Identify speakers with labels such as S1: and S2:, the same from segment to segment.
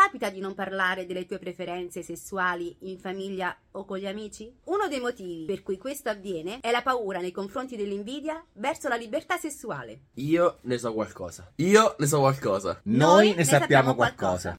S1: capita di non parlare delle tue preferenze sessuali in famiglia o con gli amici? Uno dei motivi per cui questo avviene è la paura nei confronti dell'invidia verso la libertà sessuale.
S2: Io ne so qualcosa. Io ne so qualcosa.
S3: Noi, ne, sappiamo, qualcosa.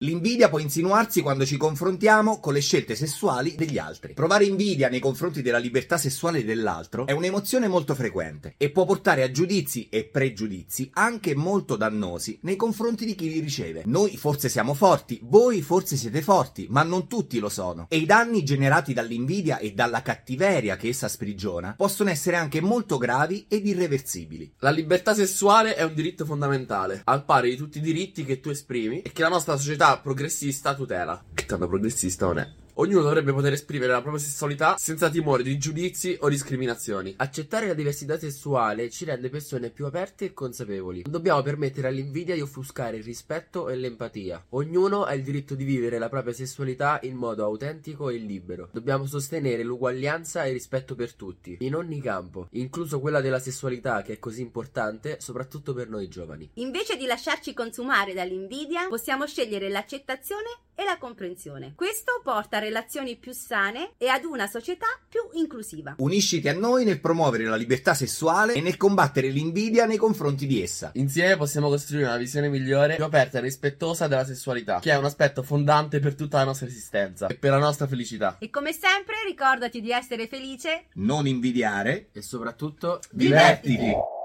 S3: L'invidia può insinuarsi quando ci confrontiamo con le scelte sessuali degli altri. Provare invidia nei confronti della libertà sessuale dell'altro è un'emozione molto frequente e può portare a giudizi e pregiudizi anche molto dannosi nei confronti di chi li riceve. Noi forse siamo forti, voi forse siete forti, ma non tutti lo sono. E i danni generati dall'invidia e dalla cattiveria che essa sprigiona possono essere anche molto gravi ed irreversibili.
S2: La libertà sessuale è un diritto fondamentale, al pari di tutti i diritti che tu esprimi e che la nostra società progressista tutela. Che tanto progressista non è. Ognuno dovrebbe poter esprimere la propria sessualità senza timore di giudizi o discriminazioni. Accettare la diversità sessuale ci rende persone più aperte e consapevoli. Non dobbiamo permettere all'invidia di offuscare il rispetto e l'empatia. Ognuno ha il diritto di vivere la propria sessualità in modo autentico e libero. Dobbiamo sostenere l'uguaglianza e il rispetto per tutti, in ogni campo, incluso quella della sessualità che è così importante, soprattutto per noi giovani.
S1: Invece di lasciarci consumare dall'invidia, possiamo scegliere l'accettazione e la comprensione. Questo porta a relazioni più sane e ad una società più inclusiva.
S3: Unisciti a noi nel promuovere la libertà sessuale e nel combattere l'invidia nei confronti di essa.
S2: Insieme possiamo costruire una visione migliore, più aperta e rispettosa della sessualità, che è un aspetto fondante per tutta la nostra esistenza e per la nostra felicità.
S1: E come sempre, ricordati di essere felice,
S3: Non invidiare
S2: E soprattutto
S3: divertiti.